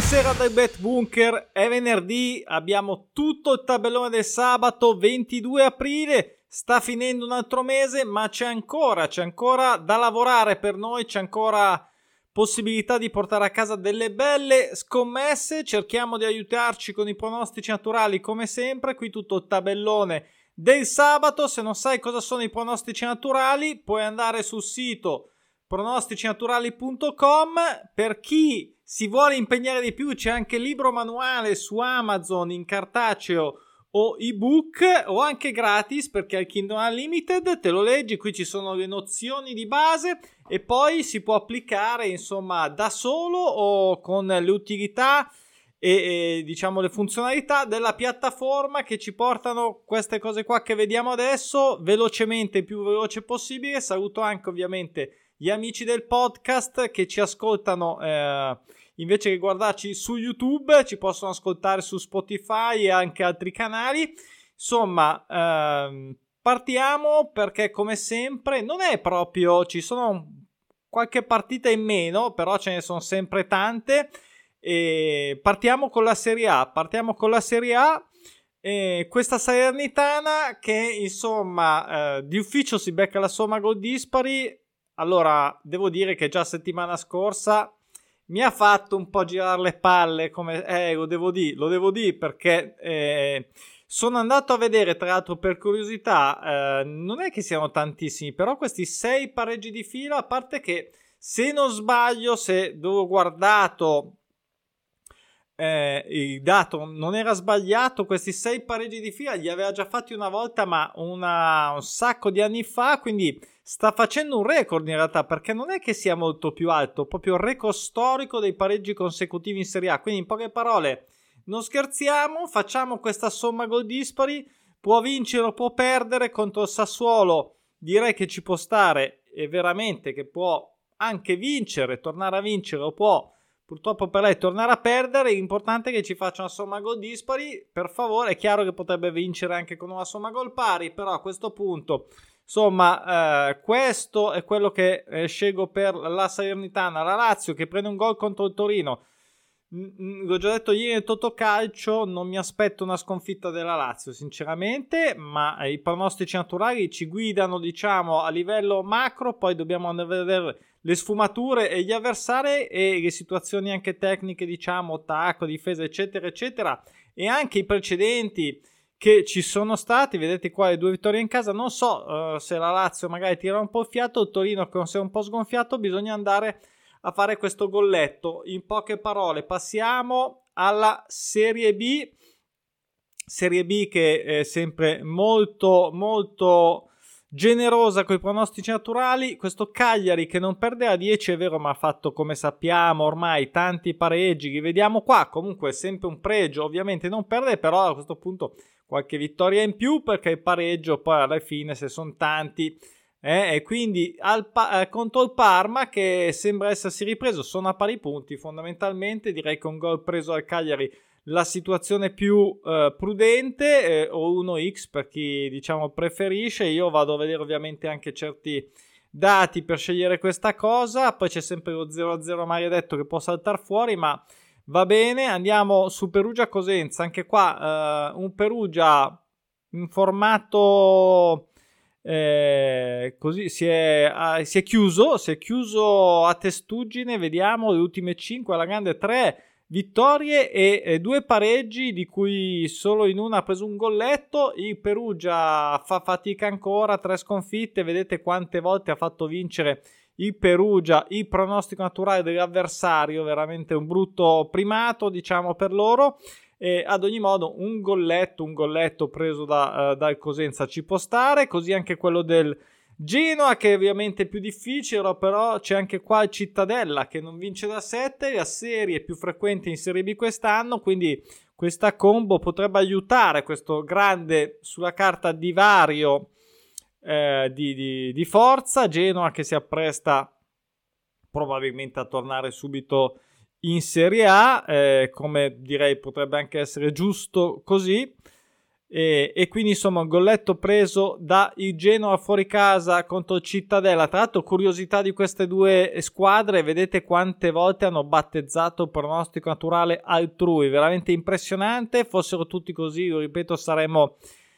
Buonasera dai Bet Bunker, è venerdì, abbiamo tutto il tabellone del sabato 22 aprile, sta finendo un altro mese, ma c'è ancora, c'è ancora da lavorare per noi, c'è ancora possibilità di portare a casa delle belle scommesse, cerchiamo di aiutarci con i pronostici naturali come sempre, qui tutto il tabellone del sabato, se non sai cosa sono i pronostici naturali puoi andare sul sito pronosticinaturali.com per chi si vuole impegnare di più c'è anche il libro manuale su Amazon in cartaceo o ebook o anche gratis perché al Kindle Unlimited te lo leggi, qui ci sono le nozioni di base e poi si può applicare insomma da solo o con le utilità e, e diciamo le funzionalità della piattaforma che ci portano queste cose qua che vediamo adesso velocemente, il più veloce possibile. Saluto anche ovviamente gli amici del podcast che ci ascoltano eh, invece che guardarci su YouTube, ci possono ascoltare su Spotify e anche altri canali. Insomma, ehm, partiamo perché come sempre non è proprio, ci sono qualche partita in meno, però ce ne sono sempre tante. E partiamo con la Serie A. Partiamo con la Serie A. E questa Salernitana che insomma eh, di ufficio si becca la somma gol dispari. Allora, devo dire che già settimana scorsa mi ha fatto un po' girare le palle, come eh, lo devo dire, lo devo dire perché eh, sono andato a vedere, tra l'altro per curiosità, eh, non è che siano tantissimi, però questi sei pareggi di fila, a parte che se non sbaglio, se dove ho guardato eh, il dato non era sbagliato, questi sei pareggi di fila li aveva già fatti una volta, ma una, un sacco di anni fa, quindi sta facendo un record in realtà perché non è che sia molto più alto, proprio il record storico dei pareggi consecutivi in Serie A. Quindi in poche parole, non scherziamo, facciamo questa somma gol dispari, può vincere o può perdere contro il Sassuolo. Direi che ci può stare e veramente che può anche vincere, tornare a vincere o può purtroppo per lei tornare a perdere. L'importante è che ci faccia una somma gol dispari. Per favore, è chiaro che potrebbe vincere anche con una somma gol pari, però a questo punto Insomma, eh, questo è quello che eh, scelgo per la Salernitana. La Lazio che prende un gol contro il Torino. L'ho già detto ieri nel Totocalcio, non mi aspetto una sconfitta della Lazio, sinceramente, ma i pronostici naturali ci guidano, diciamo, a livello macro, poi dobbiamo vedere le sfumature e gli avversari e le situazioni anche tecniche, diciamo, attacco, difesa, eccetera, eccetera, e anche i precedenti che ci sono stati, vedete qua le due vittorie in casa, non so uh, se la Lazio magari tira un po' il fiato, il Torino con sé un po' sgonfiato, bisogna andare a fare questo golletto. In poche parole, passiamo alla Serie B, Serie B che è sempre molto molto generosa con i pronostici naturali. Questo Cagliari che non perde a 10 è vero, ma ha fatto come sappiamo ormai tanti pareggi. Li vediamo qua. Comunque è sempre un pregio, ovviamente non perde, però a questo punto qualche vittoria in più perché il pareggio poi alla fine se sono tanti eh, e quindi pa- eh, contro il Parma che sembra essersi ripreso sono a pari punti fondamentalmente direi che un gol preso al Cagliari la situazione più eh, prudente eh, o 1x per chi diciamo preferisce io vado a vedere ovviamente anche certi dati per scegliere questa cosa poi c'è sempre lo 0-0 maledetto che può saltare fuori ma Va bene, andiamo su Perugia Cosenza. Anche qua eh, un Perugia in formato eh, così si è, ah, si è, chiuso. Si è chiuso a testuggine. Vediamo le ultime 5 alla grande 3 vittorie e, e due pareggi, di cui solo in una ha preso un golletto. Il Perugia fa fatica ancora, tre sconfitte. Vedete quante volte ha fatto vincere il Perugia, il pronostico naturale dell'avversario, veramente un brutto primato, diciamo per loro. E ad ogni modo, un golletto, un golletto preso da, uh, dal Cosenza ci può stare, così anche quello del Genoa, che è ovviamente più difficile, però c'è anche qua il Cittadella che non vince da 7, la serie più frequente in Serie B quest'anno, quindi questa combo potrebbe aiutare questo grande sulla carta divario eh, di, di, di, forza. Genoa che si appresta probabilmente a tornare subito in Serie A, eh, come direi potrebbe anche essere giusto così. E, e, quindi insomma un golletto preso da il Genoa fuori casa contro Cittadella. Tra l'altro, curiosità di queste due squadre, vedete quante volte hanno battezzato il pronostico naturale altrui, veramente impressionante. Fossero tutti così, io ripeto, saremmo,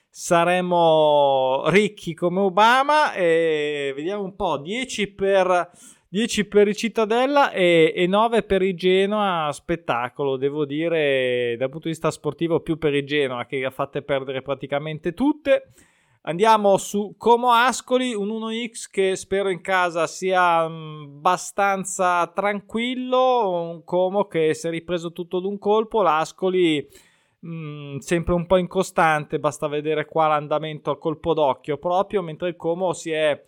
saremmo ricchi come Obama. E vediamo un po': 10 per 10 per il Cittadella e, e 9 per il Genoa. Spettacolo, devo dire, dal punto di vista sportivo, più per il Genoa che ha fatte perdere praticamente tutte. Andiamo su Como Ascoli, un 1x che spero in casa sia mm, abbastanza tranquillo. Un Como che si è ripreso tutto d'un colpo. L'Ascoli mm, sempre un po' incostante, basta vedere qua l'andamento a colpo d'occhio proprio, mentre il Como si è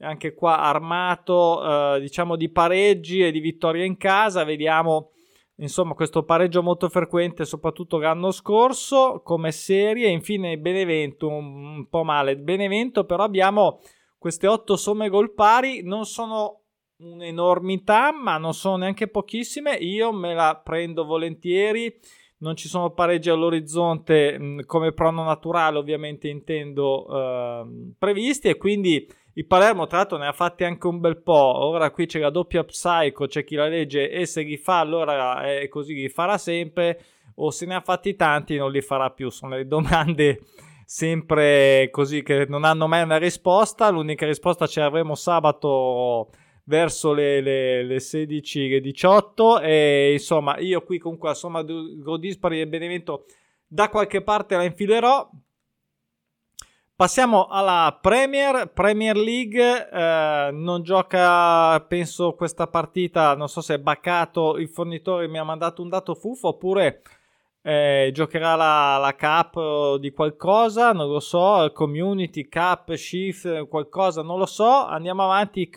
anche qua armato eh, diciamo di pareggi e di vittorie in casa. Vediamo insomma questo pareggio molto frequente soprattutto l'anno scorso come serie. Infine Benevento un, po' male. Benevento però abbiamo queste otto somme gol pari. Non sono un'enormità ma non sono neanche pochissime. Io me la prendo volentieri. Non ci sono pareggi all'orizzonte mh, come prono naturale ovviamente intendo eh, previsti. E quindi il Palermo, tra l'altro, ne ha fatti anche un bel po'. Ora qui c'è la doppia psycho, c'è chi la legge e se li fa, allora è così, li farà sempre. O se ne ha fatti tanti, non li farà più. Sono le domande sempre così che non hanno mai una risposta. L'unica risposta ce l'avremo sabato verso le, le, le 16 le 18 e insomma io qui comunque la somma di dispari del Benevento da qualche parte la infilerò Passiamo alla Premier, Premier League, eh, non gioca penso questa partita, non so se è baccato il fornitore mi ha mandato un dato fufo oppure eh, giocherà la, la Cup di qualcosa, non lo so, Community, Cup, Shift, qualcosa, non lo so, andiamo avanti,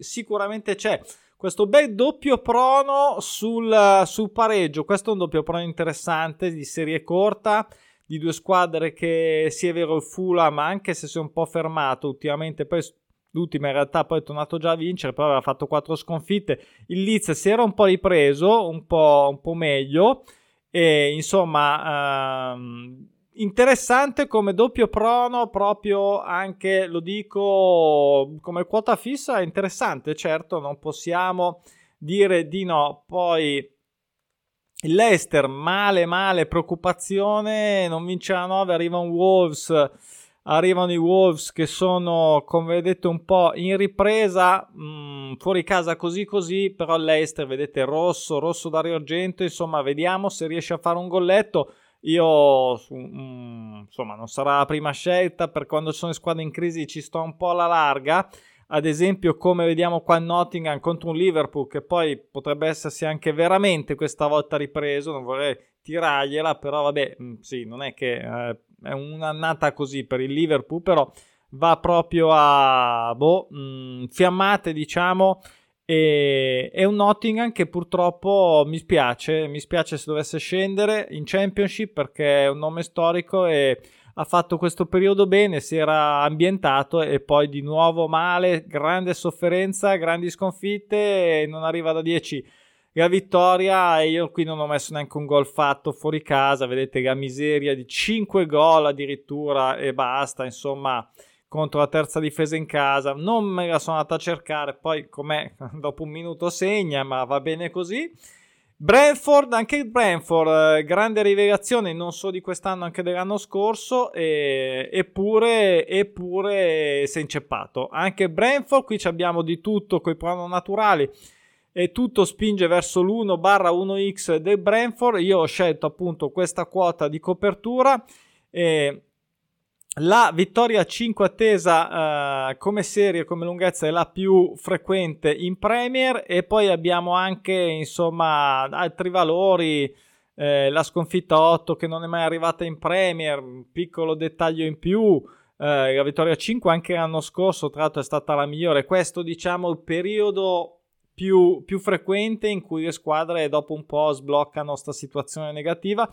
sicuramente c'è. Questo bel doppio prono sul, sul pareggio, questo è un doppio prono interessante di serie corta, di due squadre che sia vero il Fulham anche se si è un po' fermato ultimamente poi l'ultima in realtà poi è tornato già a vincere però aveva fatto quattro sconfitte. Il Leeds si era un po' ripreso un po', un po meglio e insomma ehm, interessante come doppio prono proprio anche lo dico come quota fissa interessante certo non possiamo dire di no. Poi Leicester, male, male, preoccupazione, non vince la 9, arriva un Wolves, arrivano i Wolves che sono, come vedete, un po' in ripresa, mh, mm, fuori casa così così, però Leicester, vedete, rosso, rosso Dario Argento, insomma, vediamo se riesce a fare un golletto. Io, mh, mm, insomma, non sarà la prima scelta, per quando sono le squadre in crisi ci sto un po' alla larga, ad esempio come vediamo qua in Nottingham contro un Liverpool che poi potrebbe essersi anche veramente questa volta ripreso, non vorrei tirargliela, però vabbè, mm, sì, non è che eh, è un'annata così per il Liverpool, però va proprio a boh, mh, mm, fiammate, diciamo, e è un Nottingham che purtroppo mi spiace, mi spiace se dovesse scendere in Championship perché è un nome storico e ha fatto questo periodo bene, si era ambientato e poi di nuovo male, grande sofferenza, grandi sconfitte non arriva da 10 la vittoria e io qui non ho messo neanche un gol fatto fuori casa, vedete la miseria di 5 gol addirittura e basta, insomma contro la terza difesa in casa, non me la sono andata a cercare, poi com'è, dopo un minuto segna, ma va bene così. Brentford, anche il Brentford, eh, grande rivelazione non solo di quest'anno, anche dell'anno scorso, e, eppure, eppure si è inceppato. Anche Brentford, qui abbiamo di tutto con i prono naturali e tutto spinge verso l'1 barra 1x del Brentford. Io ho scelto appunto questa quota di copertura. E la vittoria 5 attesa uh, come serie, come lunghezza è la più frequente in Premier e poi abbiamo anche insomma altri valori, eh, la sconfitta 8 che non è mai arrivata in Premier, un piccolo dettaglio in più, eh, la vittoria 5 anche l'anno scorso tra l'altro è stata la migliore, questo diciamo il periodo più, più frequente in cui le squadre dopo un po' sbloccano questa situazione negativa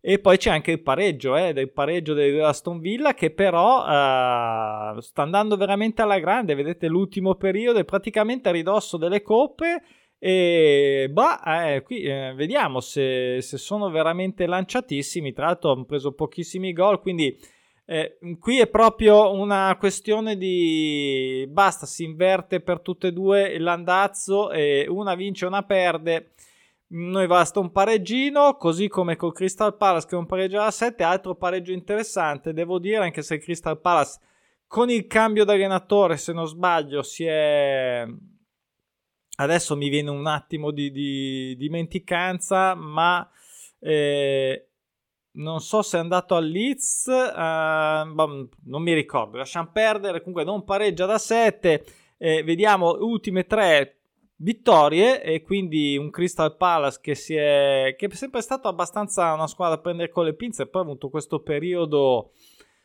e poi c'è anche il pareggio, eh, del pareggio dell'Aston Villa che però uh, sta andando veramente alla grande. Vedete l'ultimo periodo è praticamente a ridosso delle coppe E bah, eh, qui eh, vediamo se, se, sono veramente lanciatissimi. Tra l'altro hanno preso pochissimi gol, quindi eh, qui è proprio una questione di basta, si inverte per tutte e due l'andazzo e una vince una perde. Noi basta un pareggino, così come col Crystal Palace che è un pareggio a 7, altro pareggio interessante, devo dire, anche se Crystal Palace con il cambio d'allenatore, se non sbaglio, si è adesso mi viene un attimo di, di dimenticanza, ma eh, non so se è andato al Leeds, eh, non mi ricordo, lasciamo perdere, comunque non pareggia da 7, eh, vediamo ultime 3 vittorie e quindi un Crystal Palace che, è, che è sempre stato abbastanza una squadra da prendere con le pinze e poi ha avuto questo periodo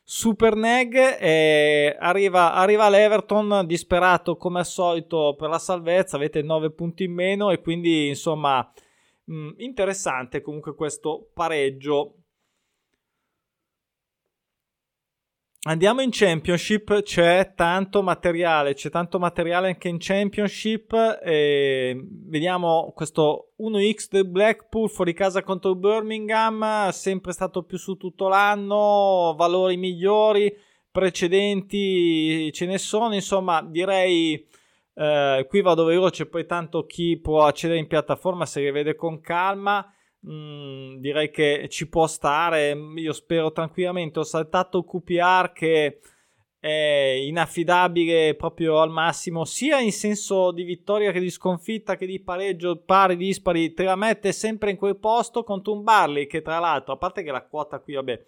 Super Neg eh, arriva, arriva l'Everton disperato come al solito per la salvezza, avete 9 punti in meno e quindi insomma mm, interessante comunque questo pareggio Andiamo in Championship, c'è tanto materiale, c'è tanto materiale anche in Championship. Vediamo questo 1x del Blackpool fuori casa contro il Birmingham, sempre stato più su tutto l'anno, valori migliori, precedenti ce ne sono, insomma direi eh, qui vado veloce, poi tanto chi può accedere in piattaforma se rivede con calma. Mm, direi che ci può stare. Io spero tranquillamente. Ho saltato QPR che è inaffidabile proprio al massimo, sia in senso di vittoria che di sconfitta che di pareggio, pari, dispari. Te la mette sempre in quel posto contro un Barley che, tra l'altro, a parte che la quota qui, vabbè.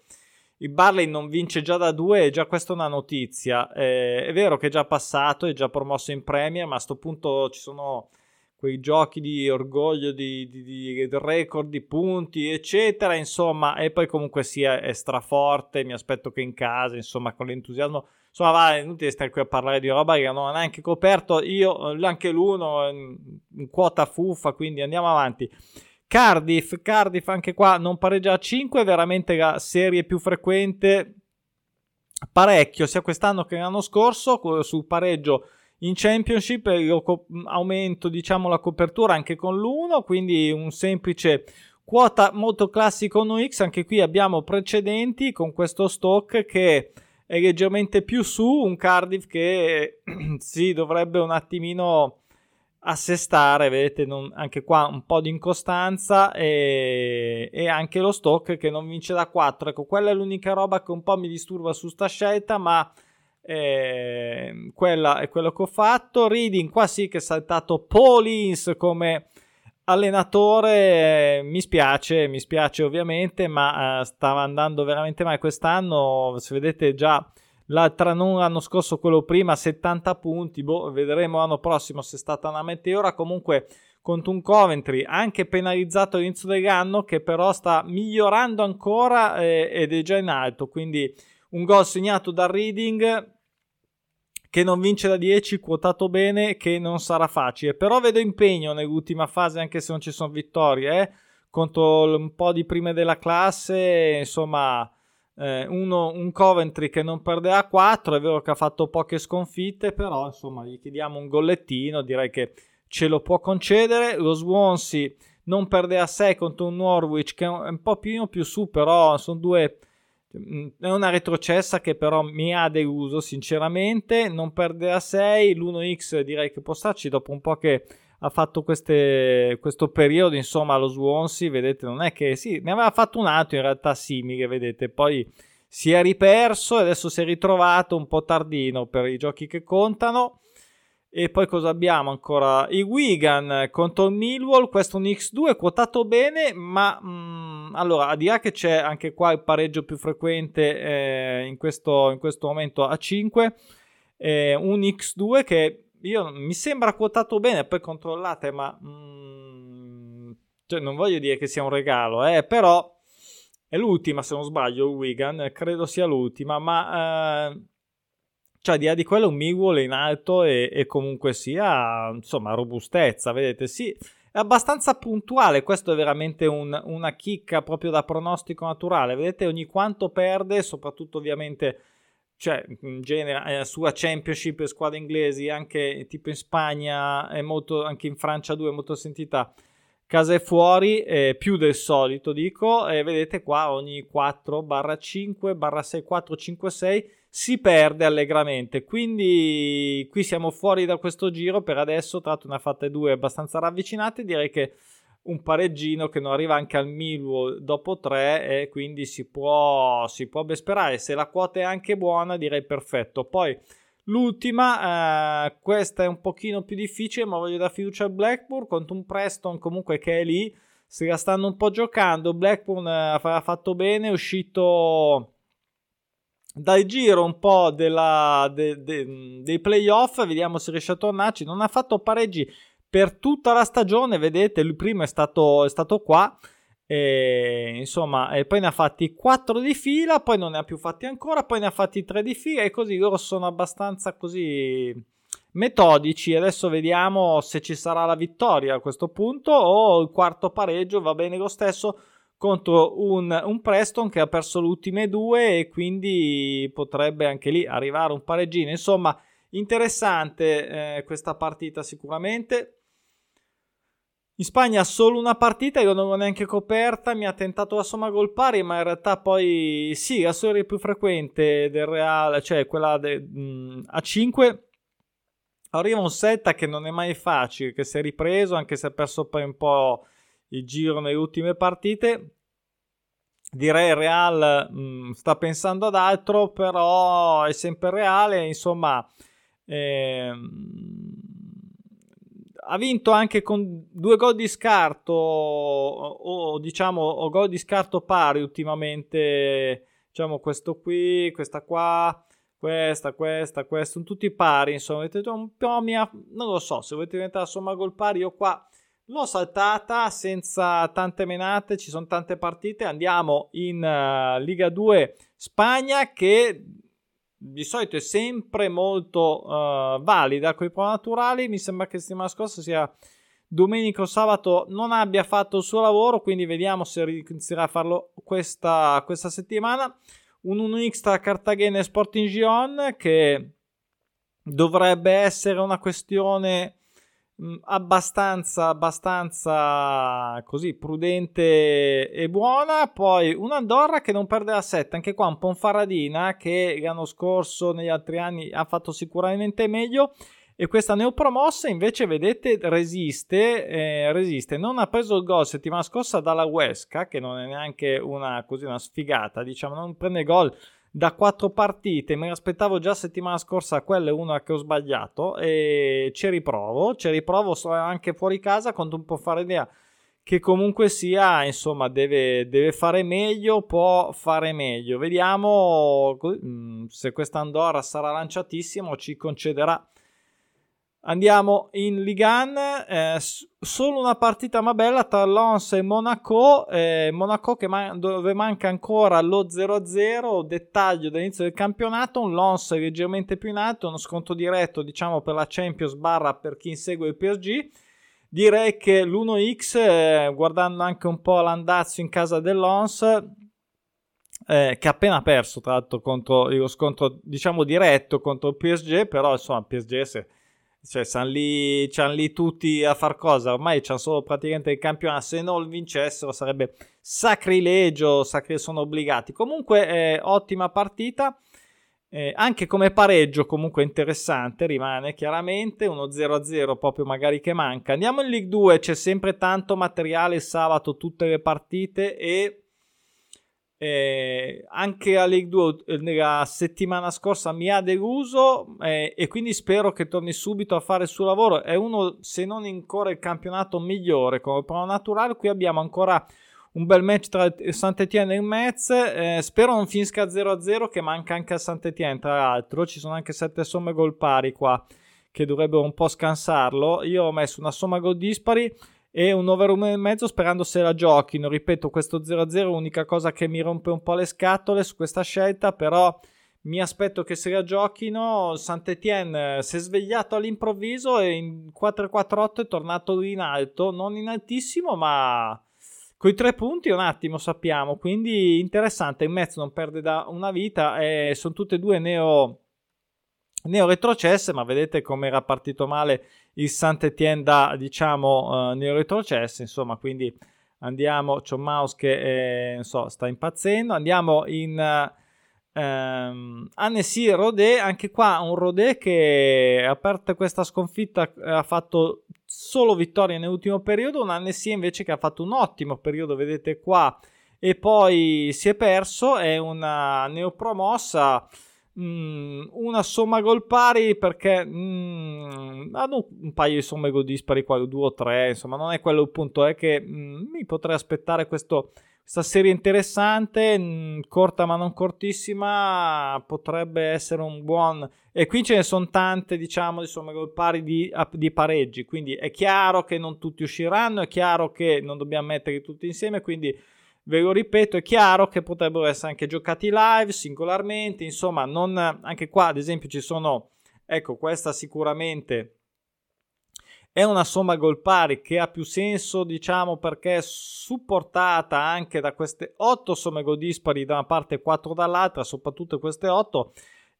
Il Barley non vince già da due, e già questa è una notizia. Eh, è vero che è già passato, è già promosso in Premier, ma a questo punto ci sono quei giochi di orgoglio, di, di, di, record di punti, eccetera. Insomma, e poi comunque sia è straforte. Mi aspetto che in casa, insomma, con l'entusiasmo. Insomma, va, è inutile stare qui a parlare di roba che non ho neanche coperto. Io, anche l'uno, in quota fuffa, quindi andiamo avanti. Cardiff, Cardiff anche qua non pareggia a 5, veramente la serie più frequente parecchio sia quest'anno che l'anno scorso sul pareggio in Championship io aumento diciamo la copertura anche con l'1, quindi un semplice quota molto classico 1x, anche qui abbiamo precedenti con questo stock che è leggermente più su, un Cardiff che si dovrebbe un attimino assestare, vedete non, anche qua un po' di incostanza e, e, anche lo stock che non vince da 4, ecco quella è l'unica roba che un po' mi disturba su sta scelta, ma eh, quella è quello che ho fatto. Reading qua sì che è saltato Paulins come allenatore. Eh, mi spiace, mi spiace ovviamente, ma eh, stava andando veramente male quest'anno. Se vedete già l'altro non l'anno scorso, quello prima, 70 punti. Boh, vedremo l'anno prossimo se è stata una meteora. Comunque contro un Coventry anche penalizzato all'inizio dell'anno che però sta migliorando ancora eh, ed è già in alto quindi un gol segnato da Reading che non vince da 10, quotato bene, che non sarà facile. Però vedo impegno nell'ultima fase, anche se non ci sono vittorie, eh? contro un po' di prime della classe, insomma, eh, uno, un Coventry che non perderà 4, è vero che ha fatto poche sconfitte, però insomma gli chiediamo un gollettino, direi che ce lo può concedere. Lo Swansea non perde a 6 contro un Norwich che è un po' più, più su, però sono due è una retrocessa che però mi ha deluso sinceramente. Non perde a 6. L'1x direi che può starci dopo un po' che ha fatto queste, questo periodo. Insomma, lo Swansea, vedete, non è che sì, ne aveva fatto un altro in realtà simile, vedete. Poi si è riperso e adesso si è ritrovato un po' tardino per i giochi che contano. E poi cosa abbiamo ancora? I Wigan contro il Millwall. Questo è un X2 quotato bene, ma mh, mm, allora, a dire che c'è anche qua il pareggio più frequente eh, in, questo, in, questo, momento a 5. Eh, un X2 che io mi sembra quotato bene, poi controllate, ma mh, mm, cioè non voglio dire che sia un regalo, eh, però è l'ultima se non sbaglio. Wigan credo sia l'ultima, ma. Eh, cioè di là di quello un Millwall in alto e, e, comunque sia insomma robustezza vedete sì è abbastanza puntuale questo è veramente un, una chicca proprio da pronostico naturale. Vedete ogni quanto perde soprattutto ovviamente cioè in genere, eh, sua championship squadre inglesi, anche tipo in Spagna, è molto, anche in Francia 2 è molto sentita casa e fuori, eh, più del solito dico, e vedete qua ogni 4 barra 5 barra 6, 4, 5, 6 si perde allegramente, quindi qui siamo fuori da questo giro per adesso, tra l'altro ne ha fatte due abbastanza ravvicinate, direi che un pareggino che non arriva anche al Millwall dopo tre e quindi si può, si può ben sperare. Se la quota è anche buona direi perfetto. Poi l'ultima, eh, questa è un pochino più difficile ma voglio dare fiducia al Blackburn contro un Preston comunque che è lì. Se la stanno un po' giocando, Blackburn eh, ha fatto bene, è uscito dal giro un po' della, de, de, dei playoff, vediamo se riesce a tornarci. Non ha fatto pareggi per tutta la stagione, vedete, il primo è stato, è stato qua. E, insomma, e poi ne ha fatti 4 di fila, poi non ne ha più fatti ancora, poi ne ha fatti 3 di fila e così loro sono abbastanza così metodici. Adesso vediamo se ci sarà la vittoria a questo punto o il quarto pareggio va bene lo stesso contro un, un Preston che ha perso le ultime due e quindi potrebbe anche lì arrivare un pareggino. Insomma, interessante eh, questa partita sicuramente. In Spagna solo una partita, io non l'ho neanche coperta, mi ha tentato la somma gol pari, ma in realtà poi sì, la serie più frequente del Real, cioè quella de, mh, a 5, arriva un set che non è mai facile, che si è ripreso, anche se ha perso poi un po' il giro nelle ultime partite. Direi Real mh, sta pensando ad altro, però è sempre reale, insomma... Ehm, ha vinto anche con due gol di scarto o, o diciamo o gol di scarto pari ultimamente diciamo questo qui questa qua questa questa questa sono tutti pari insomma un po' mia non lo so se volete diventare somma gol pari io qua l'ho saltata senza tante menate ci sono tante partite andiamo in uh, Liga 2 Spagna che di solito è sempre molto uh, valida con i pro naturali. Mi sembra che settimana scorsa sia domenica o sabato non abbia fatto il suo lavoro, quindi vediamo se riuscirà a farlo questa, questa settimana. Un 1x tra Cartagena e Sporting Gion che dovrebbe essere una questione abbastanza, abbastanza così prudente e buona. Poi un'Andorra che non perde la 7, anche qua un po' un Faradina che l'anno scorso, negli altri anni, ha fatto sicuramente meglio. E questa neopromossa invece, vedete, resiste, eh, resiste. Non ha preso il gol settimana scorsa dalla Huesca, che non è neanche una, così, una sfigata, diciamo, non prende gol da quattro partite, me l'aspettavo già settimana scorsa, quella è una che ho sbagliato e ci riprovo, ci riprovo anche fuori casa contro un po' fare idea che comunque sia, insomma, deve, deve, fare meglio, può fare meglio. Vediamo mm, se questa Andorra sarà lanciatissimo, ci concederà Andiamo in Ligan, eh, solo una partita ma bella tra Lens e Monaco, eh, Monaco man- dove manca ancora lo 0-0, dettaglio dall'inizio del campionato, un Lens leggermente più in alto, uno sconto diretto diciamo per la Champions barra per chi insegue il PSG. Direi che l'1x, eh, guardando anche un po' l'andazzo in casa del Lens, eh, che ha appena perso tra l'altro contro lo scontro diciamo diretto contro il PSG, però insomma il PSG se cioè, sono lì, lì, tutti a far cosa? Ormai c'hanno solo praticamente il campionato. Se non vincessero sarebbe sacrilegio, sacri- sono obbligati. Comunque, eh, ottima partita. Eh, anche come pareggio, comunque interessante, rimane chiaramente uno 0-0 proprio magari che manca. Andiamo in League 2, c'è sempre tanto materiale sabato, tutte le partite e eh, anche a League 2 eh, nella settimana scorsa mi ha deluso eh, e quindi spero che torni subito a fare il suo lavoro. È uno, se non ancora il campionato migliore come prova naturale. Qui abbiamo ancora un bel match tra Saint-Etienne e il Metz. Eh, spero non finisca 0-0, che manca anche a Saint-Etienne. Tra l'altro, ci sono anche 7 somme gol pari qua che dovrebbero un po' scansarlo. Io ho messo una somma gol dispari e un over 1,5 sperando se la giochino. Ripeto, questo 0-0 è l'unica cosa che mi rompe un po' le scatole su questa scelta, però mi aspetto che se la giochino. Saint-Etienne si è svegliato all'improvviso e in 4-4-8 è tornato in alto, non in altissimo, ma Con i tre punti un attimo sappiamo, quindi interessante, in mezzo non perde da una vita, e sono tutte e due neo, neo retrocesse, ma vedete come era partito male il Saint-Étienne da, diciamo, uh, neo retrocesse, insomma, quindi andiamo, c'è un mouse che, eh, so, sta impazzendo, andiamo in... Uh, Um, Annecy Rodé, anche qua un Rodé che aperta questa sconfitta ha fatto solo vittorie nell'ultimo periodo, un Annecy invece che ha fatto un ottimo periodo, vedete qua, e poi si è perso, è una neopromossa, mm, una somma gol pari perché mm, hanno un paio di somme gol dispari qua, due o tre, insomma non è quello il punto, è che mm, mi potrei aspettare questo questa serie interessante, mm, corta ma non cortissima, potrebbe essere un buon... E qui ce ne sono tante, diciamo, insomma, pari di, di pareggi, quindi è chiaro che non tutti usciranno, è chiaro che non dobbiamo metterli tutti insieme, quindi ve lo ripeto, è chiaro che potrebbero essere anche giocati live, singolarmente, insomma, non, anche qua ad esempio ci sono, ecco, questa sicuramente è una somma gol pari che ha più senso, diciamo, perché è supportata anche da queste 8 somme gol dispari da una parte e 4 dall'altra, soprattutto queste 8.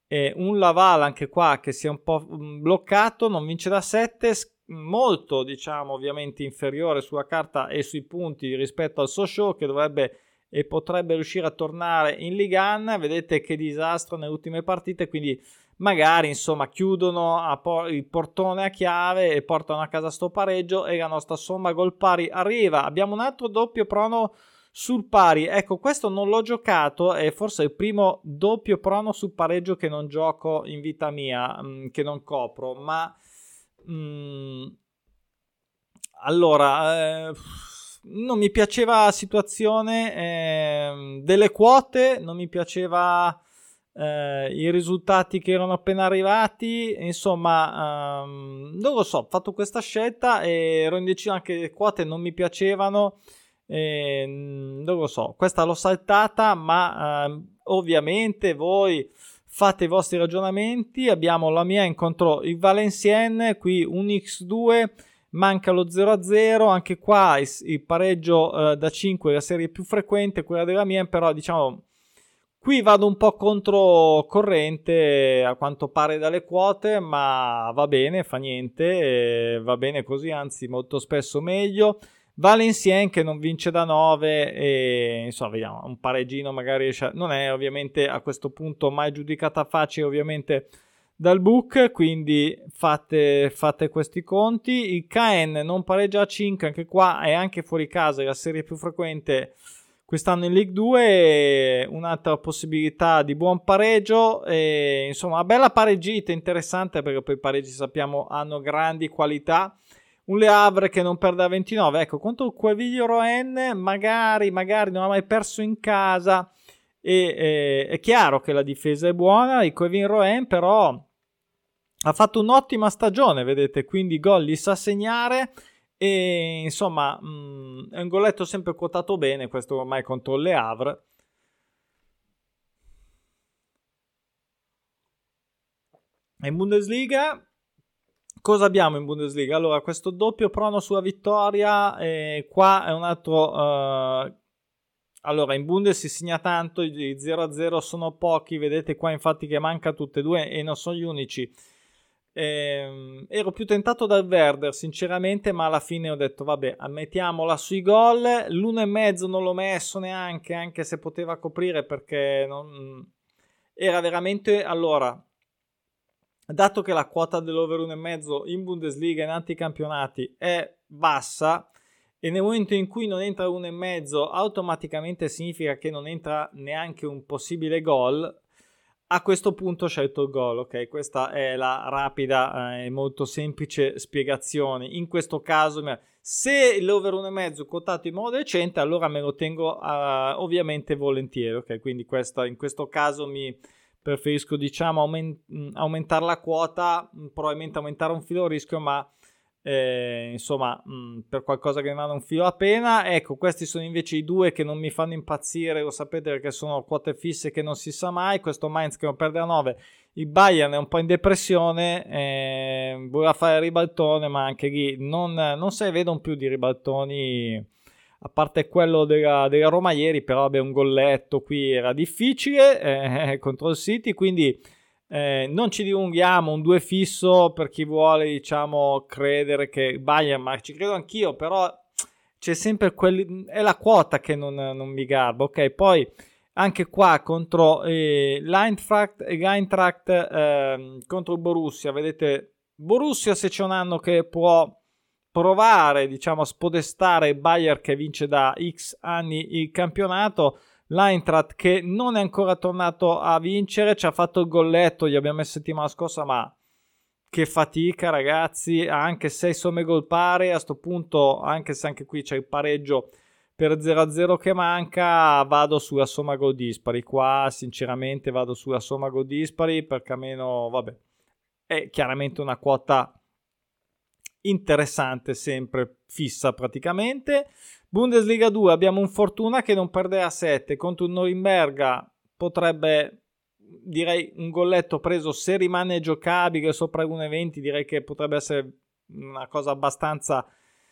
E un Laval anche qua che si è un po' bloccato, non vince da 7, molto, diciamo, ovviamente inferiore sulla carta e sui punti rispetto al Sochaux che dovrebbe e potrebbe riuscire a tornare in Ligan. Vedete che disastro nelle ultime partite, quindi magari insomma chiudono por- il portone a chiave e portano a casa sto pareggio e la nostra somma gol pari arriva. Abbiamo un altro doppio prono sul pari. Ecco, questo non l'ho giocato, è forse il primo doppio prono sul pareggio che non gioco in vita mia, mh, mm, che non copro, ma mh, mm, allora eh, non mi piaceva la situazione eh, delle quote, non mi piaceva eh, i risultati che erano appena arrivati, insomma, um, non lo so, ho fatto questa scelta e ero indeciso anche le quote non mi piacevano, e, non lo so, questa l'ho saltata, ma uh, ovviamente voi fate i vostri ragionamenti, abbiamo la mia incontro il Valenciennes, qui un X2, manca lo 0-0, anche qua il, pareggio uh, da 5 è la serie più frequente, quella della mia, però diciamo Qui vado un po' controcorrente a quanto pare dalle quote, ma va bene, fa niente, va bene così, anzi molto spesso meglio. Valencien che non vince da 9 e insomma vediamo un pareggino magari riesce non è ovviamente a questo punto mai giudicata facile ovviamente dal book quindi fate, fate questi conti. Il KN non pareggia a 5 anche qua è anche fuori casa è la serie più frequente quest'anno in League 2 un'altra possibilità di buon pareggio e insomma una bella pareggita interessante perché poi i pareggi sappiamo hanno grandi qualità un Le Havre che non perde a 29 ecco contro Quaviglio Roen magari magari non ha mai perso in casa. E eh, è chiaro che la difesa è buona il Quevin Roen però ha fatto un'ottima stagione vedete quindi gol li sa segnare. E insomma, mh, mm, è un golletto sempre quotato bene, questo ormai contro le Havre. In Bundesliga, cosa abbiamo in Bundesliga? Allora, questo doppio prono sulla vittoria, eh, qua è un altro... Uh, allora, in Bundes si segna tanto, i 0-0 sono pochi, vedete qua infatti che manca tutte e due e non sono gli unici. Eh, ero più tentato dal Werder, sinceramente, ma alla fine ho detto, vabbè, mettiamola sui gol. L'uno e mezzo non l'ho messo neanche, anche se poteva coprire perché non... era veramente... Allora, dato che la quota dell'over 1,5 in Bundesliga in altri campionati è bassa e nel momento in cui non entra 1,5 automaticamente significa che non entra neanche un possibile gol a questo punto ho scelto il gol, ok? Questa è la rapida eh, e molto semplice spiegazione. In questo caso, se l'over 1,5 è quotato in modo decente, allora me lo tengo uh, ovviamente volentieri, ok? Quindi questa, in questo caso mi preferisco, diciamo, aument- aumentare la quota, probabilmente aumentare un filo rischio, ma eh, insomma, mh, mm, per qualcosa che mi vada un filo a pena. Ecco, questi sono invece i due che non mi fanno impazzire, lo sapete perché sono quote fisse che non si sa mai. Questo Mainz che non perde a 9, il Bayern è un po' in depressione, eh, voleva fare ribaltone, ma anche lì non, non ne vedono più di ribaltoni a parte quello della, della Roma ieri, però vabbè, un golletto qui era difficile eh, contro il City, quindi eh, non ci dilunghiamo, un 2 fisso per chi vuole, diciamo, credere che Bayern, ma ci credo anch'io, però c'è sempre quelli, è la quota che non, non mi garba, ok? Poi anche qua contro eh, l'Eintracht, l'Eintracht eh, contro il Borussia, vedete, Borussia se c'è un anno che può provare, diciamo, a spodestare Bayern che vince da X anni il campionato, l'Eintracht che non è ancora tornato a vincere, ci ha fatto il golletto, gli abbiamo messo settimana scorsa, ma che fatica ragazzi, anche 6 somme gol pari, a questo punto, anche se anche qui c'è il pareggio per 0-0 che manca, vado sulla somma gol dispari, qua sinceramente vado sulla somma gol dispari perché almeno, vabbè, è chiaramente una quota interessante, sempre fissa praticamente. Bundesliga 2 abbiamo un Fortuna che non perde a 7 contro un Norimberga potrebbe direi un golletto preso se rimane giocabile sopra 1,20 direi che potrebbe essere una cosa abbastanza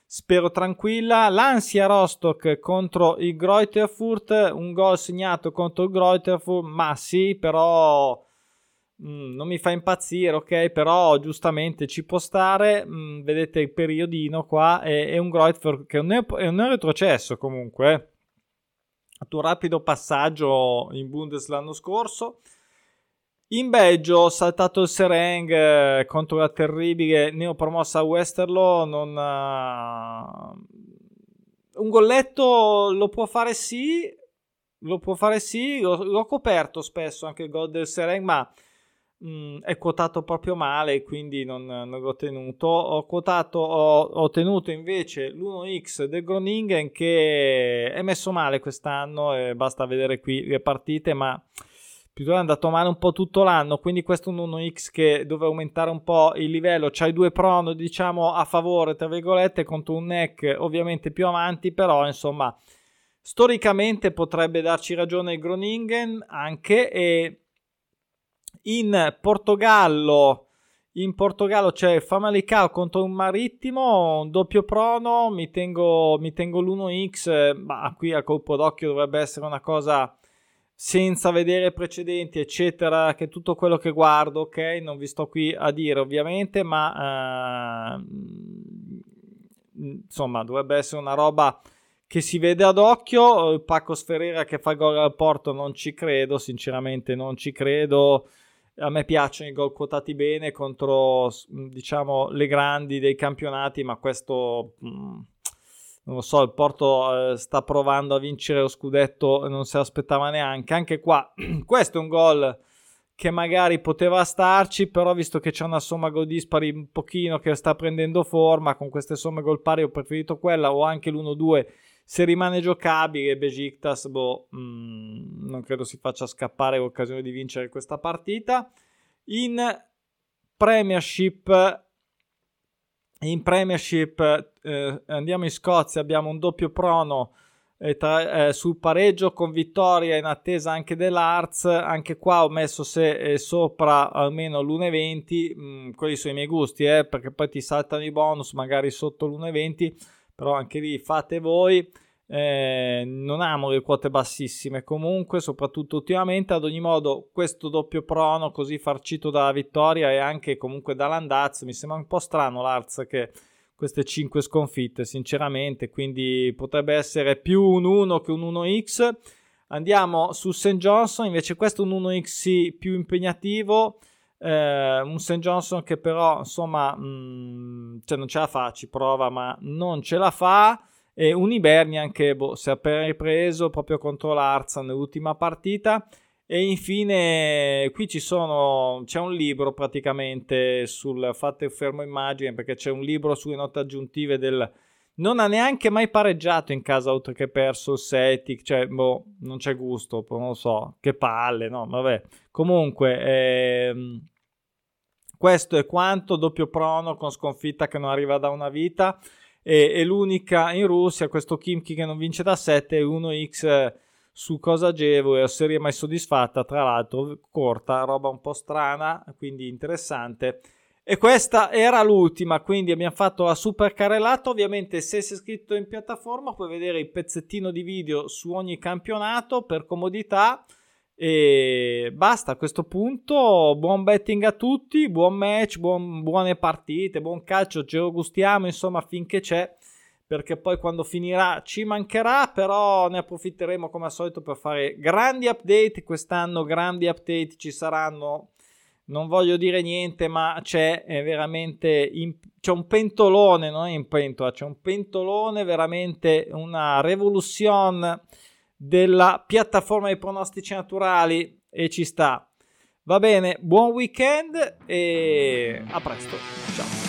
spero tranquilla l'ansia Rostock contro il Greuterfurt un gol segnato contro il Greuterfurt ma sì però Mm, non mi fa impazzire, ok, però giustamente ci può stare. Mm, vedete il periodino qua, è, è un Greuther che è, un retrocesso comunque. Eh. Un rapido passaggio in Bundes l'anno scorso. In Belgio ho saltato il Sereng eh, contro la terribile neopromossa Westerlo. Non, uh... Un golletto lo può fare sì, lo può fare sì. L'ho, l'ho coperto spesso anche il gol del Sereng, ma mh, mm, è quotato proprio male, quindi non, non l'ho tenuto. Ho quotato, ho, ho, tenuto invece l'1x del Groningen che è messo male quest'anno, e basta vedere qui le partite, ma più è andato male un po' tutto l'anno, quindi questo è un 1x che deve aumentare un po' il livello. C'hai due prono, diciamo, a favore, tra virgolette, contro un neck ovviamente più avanti, però insomma, storicamente potrebbe darci ragione il Groningen anche e in Portogallo, in Portogallo c'è Famalicão contro un Marittimo, un doppio prono, mi tengo, mi tengo l'1x, ma qui a colpo d'occhio dovrebbe essere una cosa senza vedere precedenti, eccetera, che tutto quello che guardo, ok, non vi sto qui a dire ovviamente, ma eh, insomma dovrebbe essere una roba che si vede ad occhio. Paco Sferera che fa gol al Porto non ci credo, sinceramente non ci credo a me piacciono i gol quotati bene contro diciamo le grandi dei campionati ma questo mm, non lo so il Porto eh, sta provando a vincere lo scudetto non se l'aspettava neanche. Anche qua questo è un gol che magari poteva starci però visto che c'è una somma gol dispari un pochino che sta prendendo forma con queste somme gol pari ho preferito quella o anche l'1-2 se rimane giocabile, Besiktas boh, mm, non credo si faccia scappare l'occasione di vincere questa partita. In Premiership, in Premiership eh, andiamo in Scozia, abbiamo un doppio prono eh, tra, eh, sul pareggio con vittoria in attesa anche dell'Arts. Anche qua ho messo se è sopra almeno l'1,20. Mm, quelli sono i miei gusti, eh, perché poi ti saltano i bonus magari sotto l'1,20 però anche lì fate voi. Eh, non amo le quote bassissime comunque, soprattutto ultimamente. Ad ogni modo, questo doppio prono così farcito dalla vittoria e anche comunque dall'andazzo mi sembra un po' strano l'Arz che queste 5 sconfitte, sinceramente. Quindi potrebbe essere più un 1 che un 1x. Andiamo su St. Johnson, invece questo è un 1x più impegnativo. Eh, un St. Johnson che però insomma mh, mm, cioè non ce la fa, ci prova ma non ce la fa e un Ibernian che boh, si è appena ripreso proprio contro l'Arza nell'ultima partita e infine qui ci sono c'è un libro praticamente sul fate fermo immagine perché c'è un libro sulle note aggiuntive del non ha neanche mai pareggiato in casa oltre che perso il Celtic, cioè boh, non c'è gusto, non lo so, che palle, no, vabbè. Comunque, ehm, questo è quanto, doppio prono con sconfitta che non arriva da una vita e, e l'unica in Russia, questo Kimchi che non vince da 7 1x su cosa agevole, serie mai soddisfatta, tra l'altro corta, roba un po' strana, quindi interessante E questa era l'ultima, quindi abbiamo fatto la super carrellata. Ovviamente, se sei iscritto in piattaforma, puoi vedere il pezzettino di video su ogni campionato per comodità. E basta a questo punto. Buon betting a tutti, buon match, buon, buone partite, buon calcio. Ce lo gustiamo insomma finché c'è. Perché poi quando finirà ci mancherà, però ne approfitteremo come al solito per fare grandi update. Quest'anno grandi update ci saranno. Non voglio dire niente, ma c'è veramente in, c'è un pentolone, non è in pentola, c'è un pentolone, veramente una revoluzione della piattaforma dei pronostici naturali e ci sta. Va bene, buon weekend e a presto. Ciao.